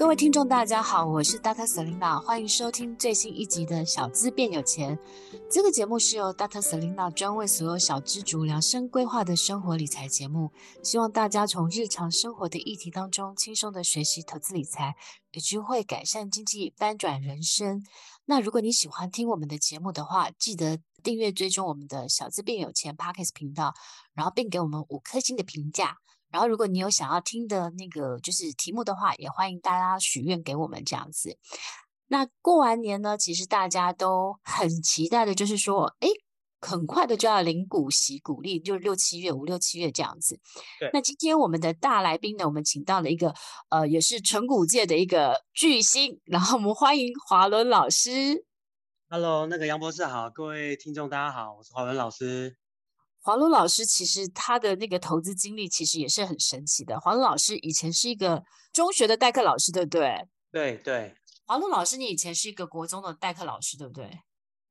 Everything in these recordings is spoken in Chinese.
各位听众，大家好，我是 Dr. Selina，欢迎收听最新一集的《小资变有钱》。这个节目是由 Dr. Selina 专为所有小资族量身规划的生活理财节目，希望大家从日常生活的议题当中轻松的学习投资理财，有机会改善经济，翻转人生。那如果你喜欢听我们的节目的话，记得订阅追踪我们的小资变有钱 Podcast 频道，然后并给我们五颗星的评价。然后，如果你有想要听的那个就是题目的话，也欢迎大家许愿给我们这样子。那过完年呢，其实大家都很期待的，就是说，哎，很快的就要领股息股利，就是六七月、五六七月这样子。对。那今天我们的大来宾呢，我们请到了一个呃，也是纯股界的一个巨星，然后我们欢迎华伦老师。Hello，那个杨博士好，各位听众大家好，我是华伦老师。华伦老师其实他的那个投资经历其实也是很神奇的。华伦老师以前是一个中学的代课老师，对不对？对对。华伦老师，你以前是一个国中的代课老师，对不对？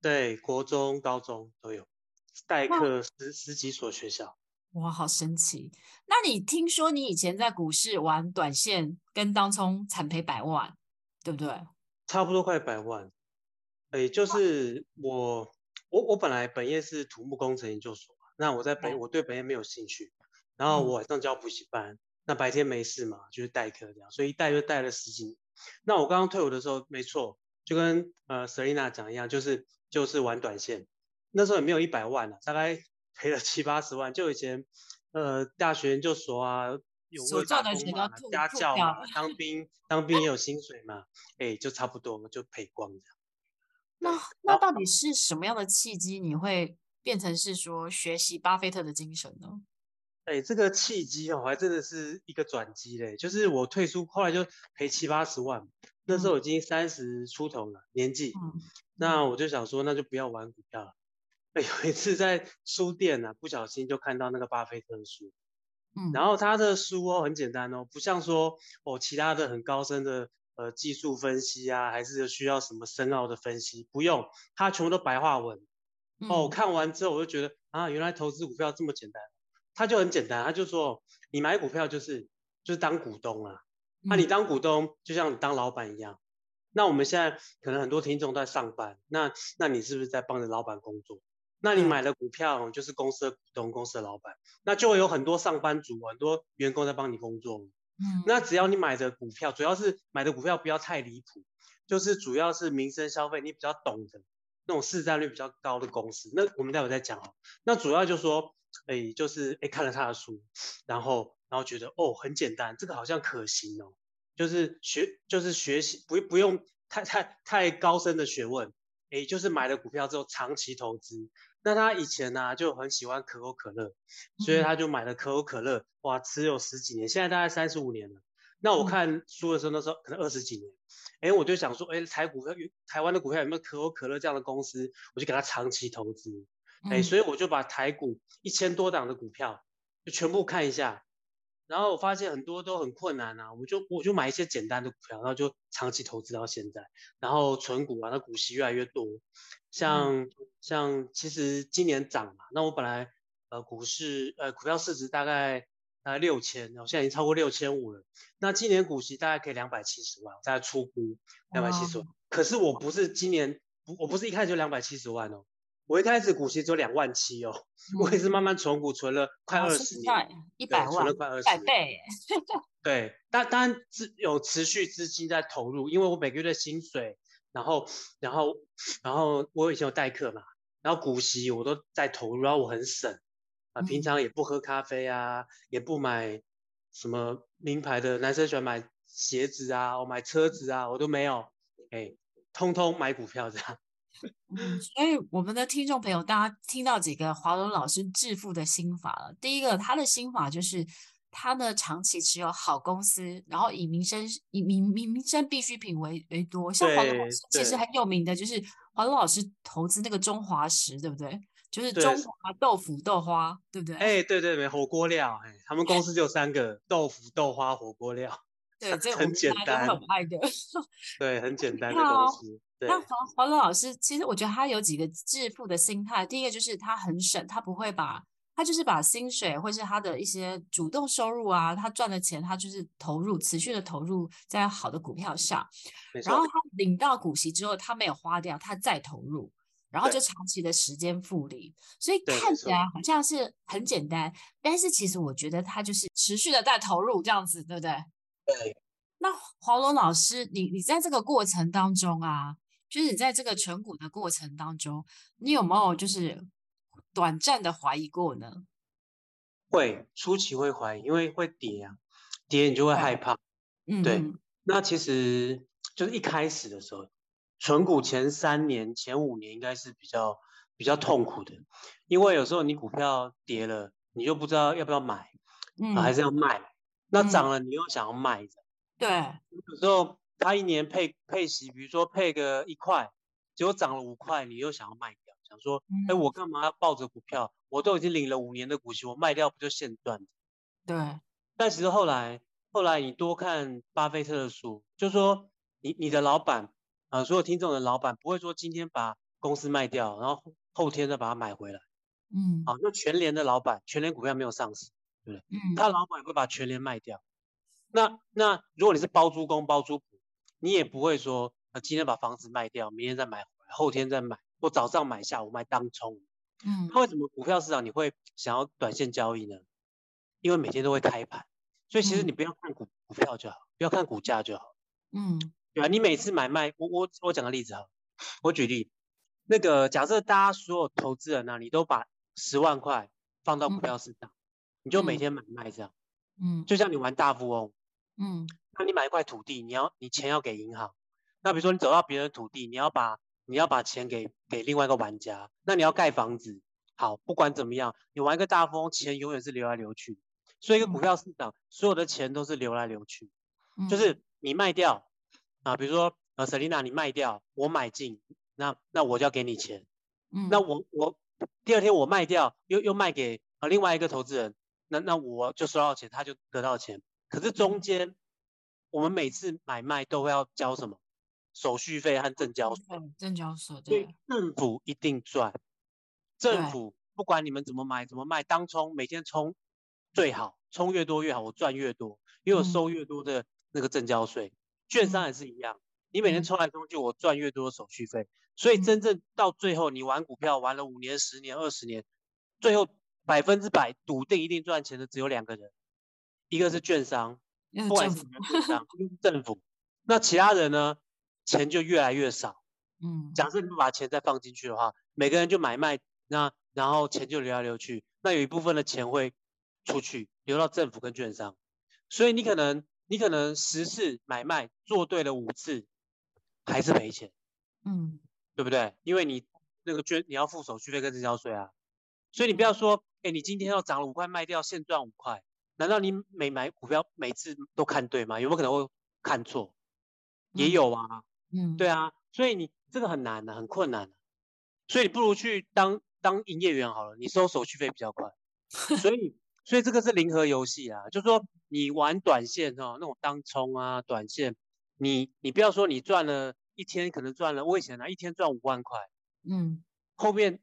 对，国中、高中都有代课十十几所学校。哇，好神奇！那你听说你以前在股市玩短线跟当冲惨赔百万，对不对？差不多快百万。哎，就是我我我本来本业是土木工程研究所。那我在北我对北业没有兴趣，然后我晚上教补习班，嗯，那白天没事嘛，就是代课这样，所以一带就带了十几年。那我刚刚退伍的时候，没错，就跟呃 Selina 讲一样，就是就是玩短线，那时候也没有一百万了，大概 赔了七八十万。就以前呃大学研究所啊，有个打工嘛，家教嘛，当兵当兵也有薪水嘛，哎，就差不多就赔光这样。那那到底是什么样的契机你会？变成是说学习巴菲特的精神呢？哎、欸，这个契机哦，还真的是一个转机嘞。就是我退出，后来就赔七八十万，那时候已经三十出头了年纪、嗯。那我就想说，那就不要玩股票了。欸、有一次在书店呢、啊，不小心就看到那个巴菲特的书。嗯，然后他的书哦很简单哦，不像说哦其他的很高深的呃技术分析啊，还是需要什么深奥的分析，不用，他全部都白话文。哦，我看完之后我就觉得啊，原来投资股票这么简单。他就很简单，他就说你买股票就是就是当股东啊。那、嗯啊、你当股东就像你当老板一样。那我们现在可能很多听众在上班，那那你是不是在帮着老板工作？那你买了股票就是公司的股东，公司的老板，那就会有很多上班族、很多员工在帮你工作。嗯，那只要你买的股票，主要是买的股票不要太离谱，就是主要是民生消费，你比较懂的。那种市占率比较高的公司，那我们待会再讲哦。那主要就说，哎，就是哎看了他的书，然后然后觉得哦很简单，这个好像可行哦，就是学就是学习不不用太太太高深的学问，哎，就是买了股票之后长期投资。那他以前呢、啊、就很喜欢可口可乐，所以他就买了可口可乐，哇，持有十几年，现在大概三十五年了。那我看书的时候，那时候可能二十几年。哎，我就想说，哎，台股票，台湾的股票有没有可口可乐这样的公司？我就给他长期投资。哎，所以我就把台股一千多档的股票就全部看一下，然后我发现很多都很困难啊，我就我就买一些简单的股票，然后就长期投资到现在，然后存股啊，那股息越来越多。像、嗯、像其实今年涨嘛，那我本来呃股市呃股票市值大概。大概六千，然后现在已经超过六千五了。那今年股息大概可以两百七十万，大概初估两百七十万。可是我不是今年，我不是一开始就两百七十万哦，我一开始股息只有两万七哦、嗯，我也是慢慢存股存了快二十年，一百万，存了快二十，百倍。对，但当然是有持续资金在投入，因为我每个月的薪水，然后然后然后我以前有代课嘛，然后股息我都在投入，然后我很省。啊，平常也不喝咖啡啊，也不买什么名牌的，男生喜欢买鞋子啊，我买车子啊，我都没有，哎，通通买股票这样。嗯，所以我们的听众朋友，大家听到几个华伦老师致富的心法了。第一个，他的心法就是他呢长期持有好公司，然后以民生以民民民生必需品为为多。像华伦老师其实很有名的就是华伦老师投资那个中华石，对不对？就是中华豆腐豆花，对不对？哎，对对对，火锅料，哎，他们公司就三个豆腐豆花火锅料，对，这很简单，很爱的，对，很简 单的东西。那华华伦老师，其实我觉得他有几个致富的心态，第一个就是他很省，他不会把，他就是把薪水或是他的一些主动收入啊，他赚的钱，他就是投入持续的投入在好的股票上，然后他领到股息之后，他没有花掉，他再投入，然后就长期的时间复利，所以看起来好像是很简单，但是其实我觉得它就是持续的在投入这样子，对不对？对。那华龙老师，你你在这个过程当中啊，就是你在这个存股的过程当中，你有没有就是？短暂的怀疑过呢？会初期会怀疑，因为会跌啊，跌你就会害怕。嗯，对。那其实就是一开始的时候，存股前三年、前五年应该是比较比较痛苦的，因为有时候你股票跌了，你就不知道要不要买，嗯，还是要卖。那涨了，你又想要卖着。对。有时候他一年配配息，比如说配个一块，结果涨了五块，你又想要卖掉。想说，哎，我干嘛要抱着股票？我都已经领了五年的股息，我卖掉不就现赚？对。但其实后来，后来你多看巴菲特的书，就说你你的老板啊、呃，所有听众的老板不会说今天把公司卖掉，然后后天再把它买回来。嗯。好，那全联的老板，全联股票没有上市，对不对？嗯。他老板也会把全联卖掉。那那如果你是包租公包租婆，你也不会说啊，今天把房子卖掉，明天再买回来，后天再买。或早上买，下午卖，当冲。嗯，那为什么股票市场你会想要短线交易呢？因为每天都会开盘，所以其实你不要看股股票就好，不要看股价就好。嗯，对啊？你每次买卖，我我我讲个例子哈，我举例，那个假设大家所有投资人呢，你都把十万块放到股票市场，嗯、你就每天买卖这样。嗯，就像你玩大富翁。嗯，那你买一块土地，你要你钱要给银行，那比如说你走到别人的土地，你要把你要把钱给给另外一个玩家，那你要盖房子，好，不管怎么样，你玩一个大富翁，钱永远是流来流去，所以一个股票市场，所有的钱都是流来流去，嗯、就是你卖掉啊，比如说呃，Selina 你卖掉，我买进，那那我就要给你钱，嗯，那我我第二天我卖掉，又又卖给啊另外一个投资人，那那我就收到钱，他就得到钱，可是中间我们每次买卖都会要交什么？手续费和证交税，证交税，对，政府一定赚。政府不管你们怎么买怎么卖，当冲每天冲最好，冲越多越好，我赚越多，因为我收越多的那个证交税。嗯、券商也是一样，你每天冲来冲去，我赚越多的手续费。所以真正到最后，你玩股票玩了五年、十年、二十年，最后百分之百笃定一定赚钱的只有两个人，一个是券商，不管是券商，一个是政府。那其他人呢？钱就越来越少，嗯，假设你不把钱再放进去的话，每个人就买卖，那然后钱就流来流去，那有一部分的钱会出去，流到政府跟券商，所以你可能你可能十次买卖做对了五次，还是赔钱，嗯，对不对？因为你那个捐你要付手续费跟证交税啊，所以你不要说，哎，你今天要涨了五块卖掉，现赚五块，难道你每买股票每次都看对吗？有没有可能会看错？也有啊。嗯，对啊，所以你这个很难的，很困难的，所以你不如去当当营业员好了，你收手续费比较快。所以，所以这个是零和游戏啊，就是说你玩短线哦，那种当冲啊，短线，你你不要说你赚了一天可能赚了，我以前呢一天赚五万块，嗯，后面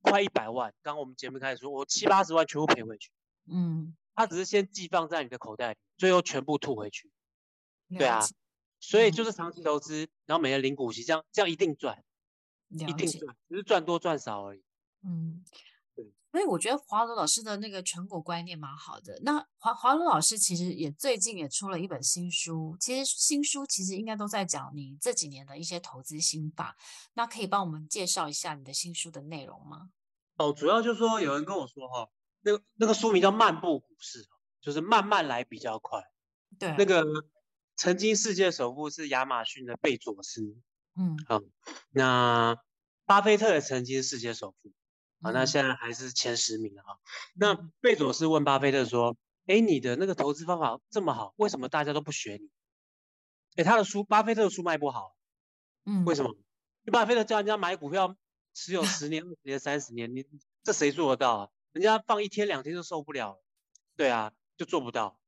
快一百万，刚刚我们节目开始说，我七八十万全部赔回去，嗯，他只是先寄放在你的口袋里，最后全部吐回去，对啊。所以就是长期投资，嗯、然后每年领股息，这样这样一定赚，一定赚，只是赚多赚少而已。嗯，对。所以我觉得华伦老师的那个成果观念蛮好的。那华华伦老师其实也最近也出了一本新书，其实新书其实应该都在讲你这几年的一些投资心法。那可以帮我们介绍一下你的新书的内容吗？哦，主要就是说有人跟我说哈，那个那个书名叫《漫步股市》，就是慢慢来比较快。对，那个。曾经世界首富是亚马逊的贝佐斯，嗯，好，那巴菲特也曾经是世界首富，那现在还是前十名了啊。那贝佐斯问巴菲特说：“哎，你的那个投资方法这么好，为什么大家都不学你？”哎，他的书，巴菲特的书卖不好，嗯，为什么？你巴菲特叫人家买股票持有十年、二十年、三十年，你这谁做得到啊？人家放一天两天就受不了了，对啊，就做不到。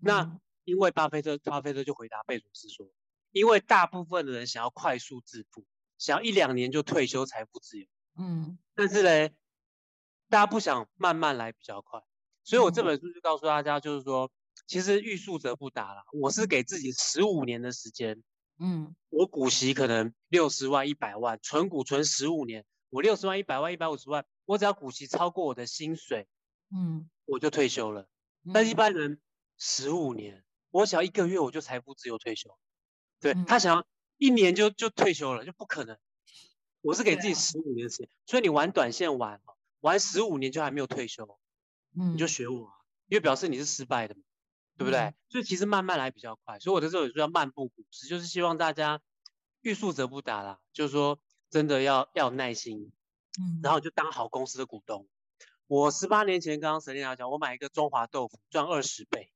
那。嗯因为巴菲特，巴菲特就回答贝佐斯说：“因为大部分的人想要快速致富，想要一两年就退休，财富自由。嗯，但是呢，大家不想慢慢来比较快，所以我这本书就告诉大家，就是说，其实欲速则不达啦。我是给自己十五年的时间，嗯，我股息可能六十万、一百万，存股存十五年，我六十万、一百万、一百五十万，我只要股息超过我的薪水，嗯，我就退休了。但一般人十五年，我想要一个月我就财富自由退休，对，他想要一年就就退休了，就不可能。我是给自己十五年时间，所以你玩短线玩，玩十五年就还没有退休，嗯，你就学我，因为表示你是失败的嘛，对不对？嗯、所以其实慢慢来比较快。所以我的这本书叫《漫步股市》，就是希望大家欲速则不达啦，就是说真的要要有耐心，嗯，然后就当好公司的股东。我十八年前刚刚 Selina 讲，我买一个中华豆腐赚二十倍，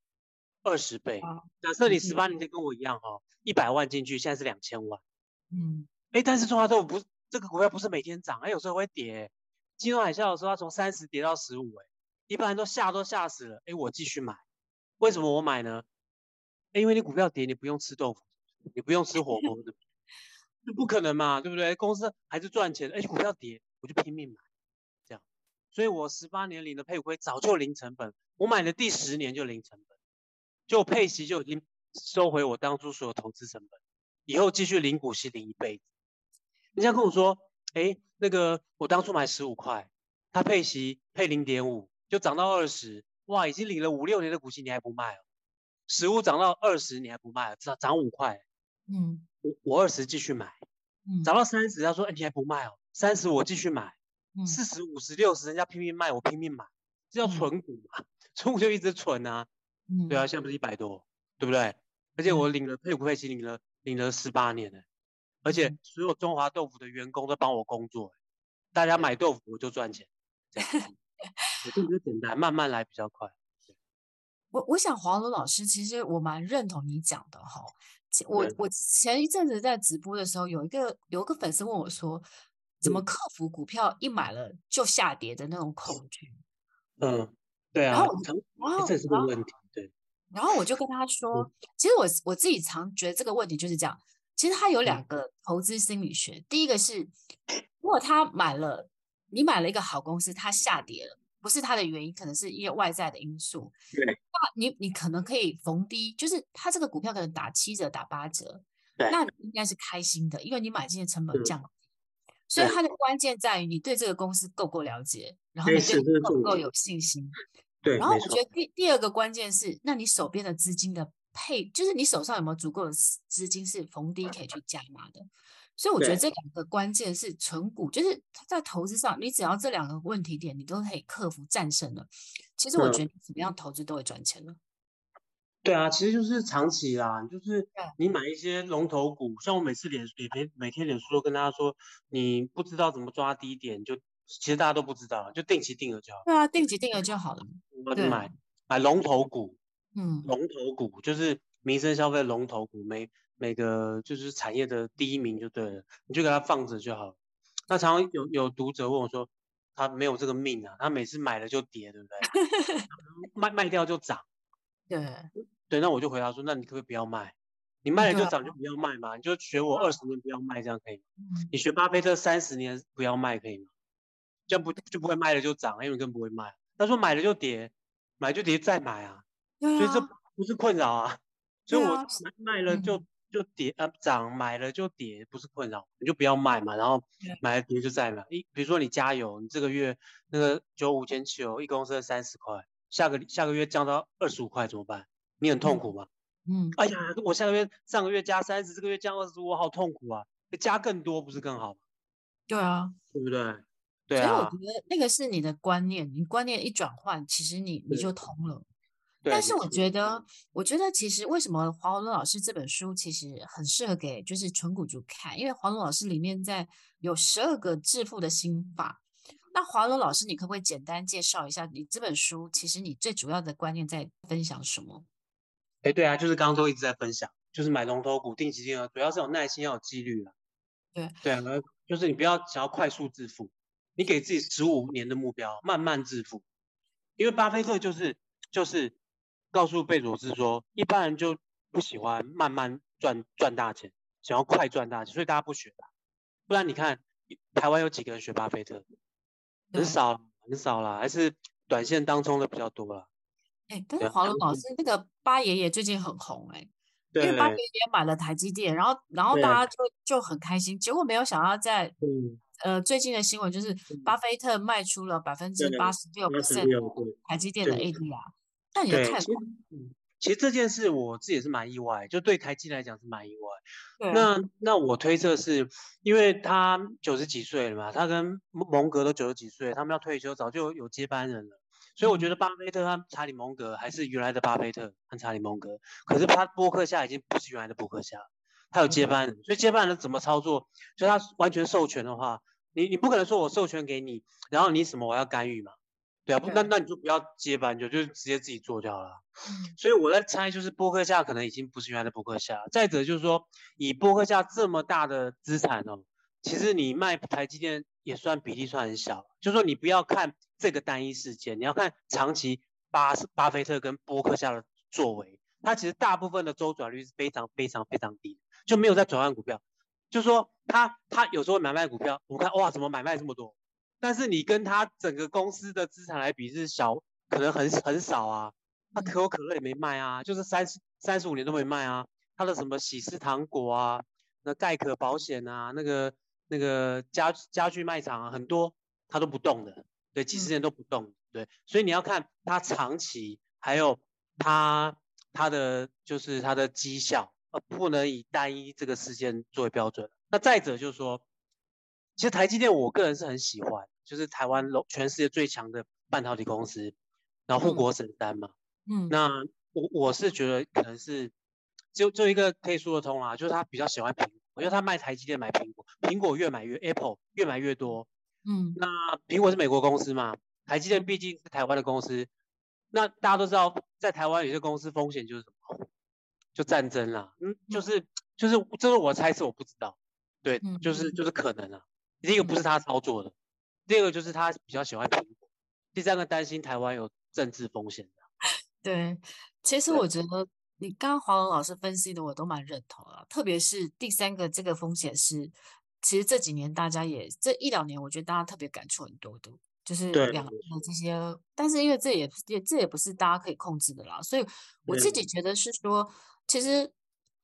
二十倍。假设你十八年前跟我一样哈，一百万进去，现在是两千万，嗯，哎，但是中华豆腐不是。这个股票不是每天涨，哎，有时候会跌。金融海啸的时候，它从三十跌到十五，哎，一般人都吓都吓死了。哎，我继续买，为什么我买呢？哎，因为你股票跌，你不用吃豆腐，你不用吃火锅，对不对？就不可能嘛，对不对？公司还是赚钱，而且股票跌，我就拼命买，这样。所以我十八年领的配股早就零成本，我买的第十年就零成本，就配息就已经收回我当初所有投资成本，以后继续领股息领一辈子。人家跟我说，哎，那个我当初买十五块，它配息配零点五，就涨到二十，哇，已经领了五六年的股息，你还不卖哦？十五涨到二十，你还不卖？涨涨五块，嗯，我我二十继续买，嗯，涨到三十，他说，哎，你还不卖哦？三十我继续买，嗯，四十五十六十，人家拼命卖，我拼命买，这叫存股嘛？存股就一直存啊，嗯，对啊，现在不是一百多，对不对？而且我领了配股配息，领了领了十八年了。而且所有中华豆腐的员工都帮我工作，大家买豆腐我就赚钱，这样，我这比较简单，慢慢来比较快。我我想黄龙老师，其实我蛮认同你讲的哈。我我前一阵子在直播的时候，有一个有一个粉丝问我说，怎么克服股票一买了就下跌的那种恐惧？嗯，对啊。然后我就，然后这是个问题，对。然后我就跟他说，其实我我自己常觉得这个问题就是这样。其实它有两个投资心理学，第一个是，如果他买了，你买了一个好公司，它下跌了，不是它的原因，可能是因为外在的因素。对。那你你可能可以逢低，就是它这个股票可能打七折、打八折，那你应该是开心的，因为你买进的成本降低。所以它的关键在于你对这个公司够不够了解，然后你对够不够有信心。对。然后我觉得第第二个关键是，那你手边的资金的。配就是你手上有没有足够的资金是逢低可以去加码的，所以我觉得这两个关键是存股，就是在投资上，你只要这两个问题点你都可以克服战胜了。其实我觉得怎么样投资都会赚钱的。对啊，其实就是长期啦，就是你买一些龙头股，像我每次脸每天每天脸书都跟大家说，你不知道怎么抓低点，就其实大家都不知道，就定期定额就好。对啊，定期定额就好了。我就买买龙头股。嗯，龙头股就是民生消费龙头股，每每个就是产业的第一名就对了，你就给它放着就好。那常常有有读者问我说，他没有这个命啊，他每次买了就跌，对不对？卖卖掉就涨。对对，那我就回答说，那你可不可以不要卖？你卖了就涨就不要卖嘛，你就学我二十年不要卖，这样可以吗？你学巴菲特三十年不要卖可以吗？这样不就不会卖了就涨，因为更不会卖。他说买了就跌，买就跌再买啊。啊、所以这不是困扰啊，所以我卖了就就跌啊，涨买了就跌，不是困扰，你就不要卖嘛，然后买了跌就再买。一比如说你加油，你这个月那个九五千汽油一公升三十块，下个下个月降到二十五块怎么办？你很痛苦吗？嗯，哎呀，我下个月上个月加三十，这个月降二十五，我好痛苦啊！加更多不是更好吗？对啊，对不对？对啊。所以我觉得那个是你的观念，你观念一转换，其实你你就通了。但是我觉得，我觉得其实为什么黄龙老师这本书其实很适合给就是纯股族看，因为黄龙老师里面在有十二个致富的心法。那华龙老师，你可不可以简单介绍一下你这本书？其实你最主要的观念在分享什么？哎，对啊，就是刚刚都一直在分享，就是买龙头股、定期定额，主要是有耐心，要有纪律了。对对啊，就是你不要想要快速致富，你给自己十五年的目标，慢慢致富。因为巴菲特就是就是。告诉贝佐斯说，一般人就不喜欢慢慢赚赚大钱，想要快赚大钱，所以大家不学他。不然你看，台湾有几个人学巴菲特？很少，很少啦，还是短线当中的比较多啦。哎，但是华伦老师那个八爷爷最近很红哎、欸，因为八爷爷买了台积电，然后然后大家就就很开心，结果没有想到在呃最近的新闻就是巴菲特卖出了百分之八十六 percent 台积电的 ADR，但也看其实这件事我自己也是蛮意外，就对台积来讲是蛮意外。那那我推测是因为他九十几岁了嘛，他跟蒙格都九十几岁，他们要退休，早就有接班人了。所以我觉得巴菲特和查理蒙格还是原来的巴菲特和查理蒙格，可是他伯克夏已经不是原来的伯克夏，他有接班人。所以接班人怎么操作？就他完全授权的话，你你不可能说我授权给你，然后你什么我要干预嘛？对啊，不，那那你就不要接班，就就直接自己做掉了。所以我在猜，就是波克夏可能已经不是原来的波克夏。再者就是说，以波克夏这么大的资产哦，其实你卖台积电也算比例算很小。就是说你不要看这个单一事件，你要看长期巴巴菲特跟波克夏的作为，他其实大部分的周转率是非常非常非常低的，就没有在转换股票。就是说他他有时候买卖股票，我看哇，怎么买卖这么多？但是你跟他整个公司的资产来比是小，可能很很少啊。他可口可乐也没卖啊，就是三十三十五年都没卖啊。他的什么喜事糖果啊，那盖可保险啊，那个那个家家具卖场啊，很多他都不动的，对，几十年都不动，对。所以你要看他长期，还有他他的就是他的绩效，而不能以单一这个事件作为标准。那再者就是说。其实台积电，我个人是很喜欢，就是台湾全世界最强的半导体公司，然后护国神山嘛。嗯，那我我是觉得可能是就就一个可以说得通啦，就是他比较喜欢苹果，因为他卖台积电买苹果，苹果越买越 Apple 越买越多。嗯，那苹果是美国公司嘛，台积电毕竟是台湾的公司，那大家都知道，在台湾有些公司风险就是什么？就战争啦。嗯，就是就是这是我猜测，我不知道。对，就是就是可能啊。第一个不是他操作的，第二个就是他比较喜欢苹果，第三个担心台湾有政治风险的。对，其实我觉得你刚刚华龙老师分析的我都蛮认同啊，特别是第三个这个风险是，其实这几年大家也这一两年，我觉得大家特别感触很多的，就是两个这些，但是因为这也也这也不是大家可以控制的啦，所以我自己觉得是说，其实。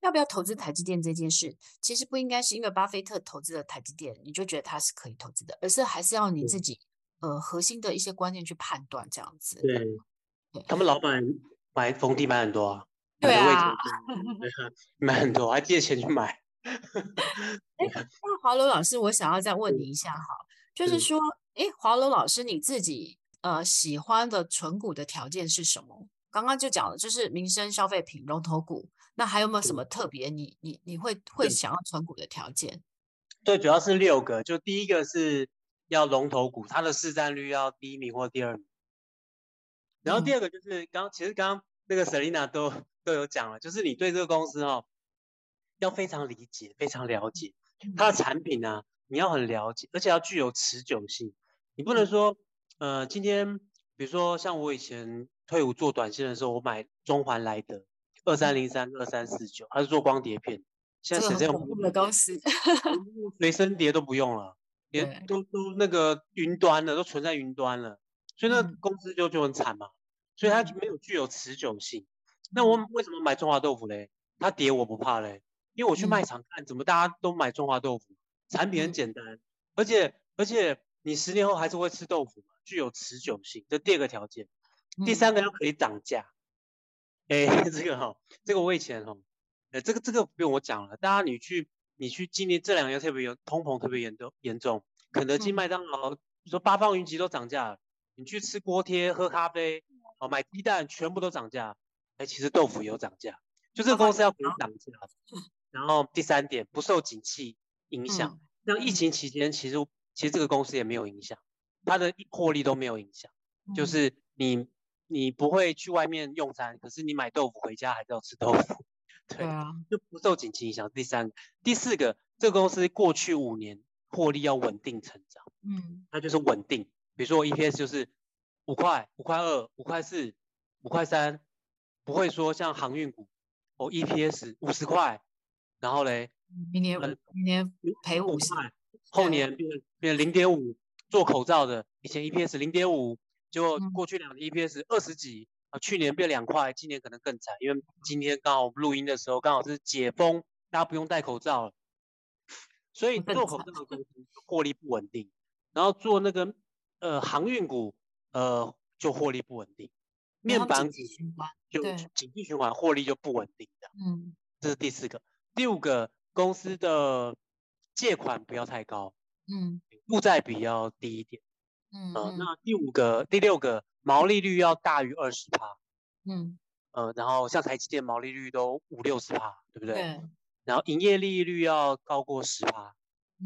要不要投资台积电这件事，其实不应该是因为巴菲特投资了台积电，你就觉得它是可以投资的，而是还是要你自己呃核心的一些观念去判断这样子。对，对他们老板买逢低买很多啊，对啊，买很多还借钱去买。哎，那华伦老师，我想要再问你一下哈，就是说，哎，华伦老师你自己呃喜欢的存股的条件是什么？刚刚就讲了，就是民生消费品龙头股。那还有没有什么特别你？你你你会会想要存股的条件？对，主要是六个。就第一个是要龙头股，它的市占率要第一名或第二名。然后第二个就是刚、嗯、其实刚刚那个 Selina 都都有讲了，就是你对这个公司哦要非常理解、非常了解它的产品呢、啊，你要很了解，而且要具有持久性。你不能说呃，今天比如说像我以前退伍做短线的时候，我买中环来的。二三零三二三四九，他是做光碟片，现在谁在用的东西？随身碟都不用了，连都都那个云端了，都存在云端了，所以那公司就就很惨嘛，所以它没有具有持久性。那我为什么买中华豆腐嘞？它跌我不怕嘞，因为我去卖场看，怎么大家都买中华豆腐？产品很简单，而且而且你十年后还是会吃豆腐嘛，具有持久性，这第二个条件。第三个就可以涨价。哎、欸，这个哈、哦，这个我以前哈、哦，呃，这个这个不用我讲了。大家你去你去今年这两年特别有通膨特别严重严重，肯德基、麦当劳，你说八方云集都涨价了。你去吃锅贴、喝咖啡，哦，买鸡蛋全部都涨价。哎，其实豆腐也有涨价，就这个公司要给你涨价。然后第三点，不受景气影响。像疫情期间，其实其实这个公司也没有影响，它的获利都没有影响，就是你。你不会去外面用餐，可是你买豆腐回家还是要吃豆腐，对，对啊，就不受景气影响。第三个，第四个，这个公司过去五年获利要稳定成长，嗯，那就是稳定。比如说我 EPS 就是五块、五块二、五块四、五块三，不会说像航运股，哦 EPS 五十块，然后嘞，明年明年赔五块，后年变变零点五，做口罩的，以前 EPS 零点五，就过去两年 EPS 二十几，啊，去年变两块，今年可能更惨，因为今天刚好录音的时候刚好是解封，大家不用戴口罩了，所以做口罩的公司获利不稳定，然后做那个呃航运股，呃就获利不稳定，面板股就景气循环获利就不稳定的，嗯，这是第四个，第五个公司的借款不要太高，嗯，负债比要低一点，嗯，呃，那第五个、第六个毛利率要大于二十趴，嗯，呃，然后像台积电毛利率都五六十趴，对不对？对。然后营业利率要高过十趴，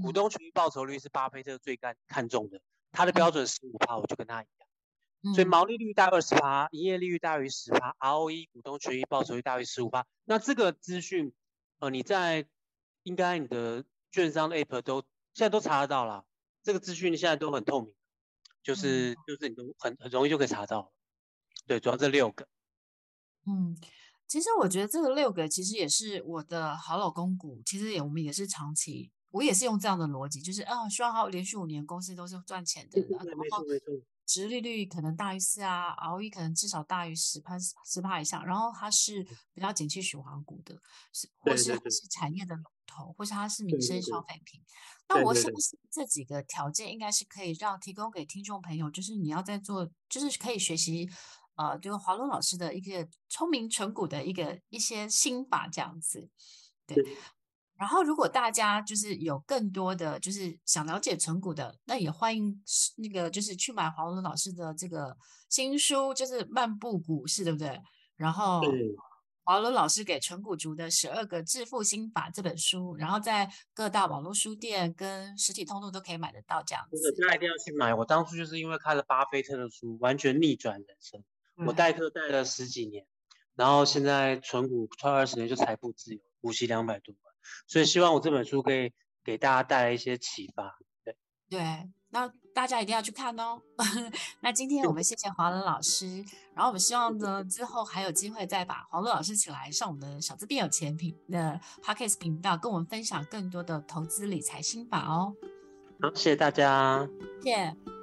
股东权益报酬率是巴菲特最看看重的，他的标准十五趴，我就跟他一样，所以毛利率大于二十趴，营业利率大于十趴，ROE 股东权益报酬率大于十五趴。那这个资讯，呃，你在应该你的券商的 App 都现在都查得到了，这个资讯现在都很透明，就是就是你都很很容易就可以查到，对，主要这六个，嗯。其实我觉得这个六个其实也是我的好老公股，其实也我们也是长期，我也是用这样的逻辑，就是啊，希望好连续五年公司都是赚钱的，然后殖利率可能大于四啊，ROE 可能至少大于十趴十趴以上，然后它是比较景气循环股的，是或是是产业的龙头，或是它是民生消费品。那我相信这几个条件应该是可以让提供给听众朋友，就是你要在做，就是可以学习。呃，就是华伦老师的一个聪明存股的一个一些心法这样子，对。然后，如果大家就是有更多的就是想了解存股的，那也欢迎那个就是去买华伦老师的这个新书，就是《漫步股市》，对不对？然后，华伦老师给纯股族的十二个致富心法这本书，然后在各大网络书店跟实体通路都可以买得到，这样子。大家一定要去买。我当初就是因为看了巴菲特的书，完全逆转人生。我代课带了十几年，然后现在纯股快二十年就财富自由，股息两百多万，所以希望我这本书可以给大家带来一些启发。对对，那大家一定要去看哦。那今天我们谢谢华伦老师，然后我们希望呢之后还有机会再把黄伦老师请来上我们的小资变有钱频的 Podcast 频道，跟我们分享更多的投资理财心法哦。好，谢谢大家。谢谢。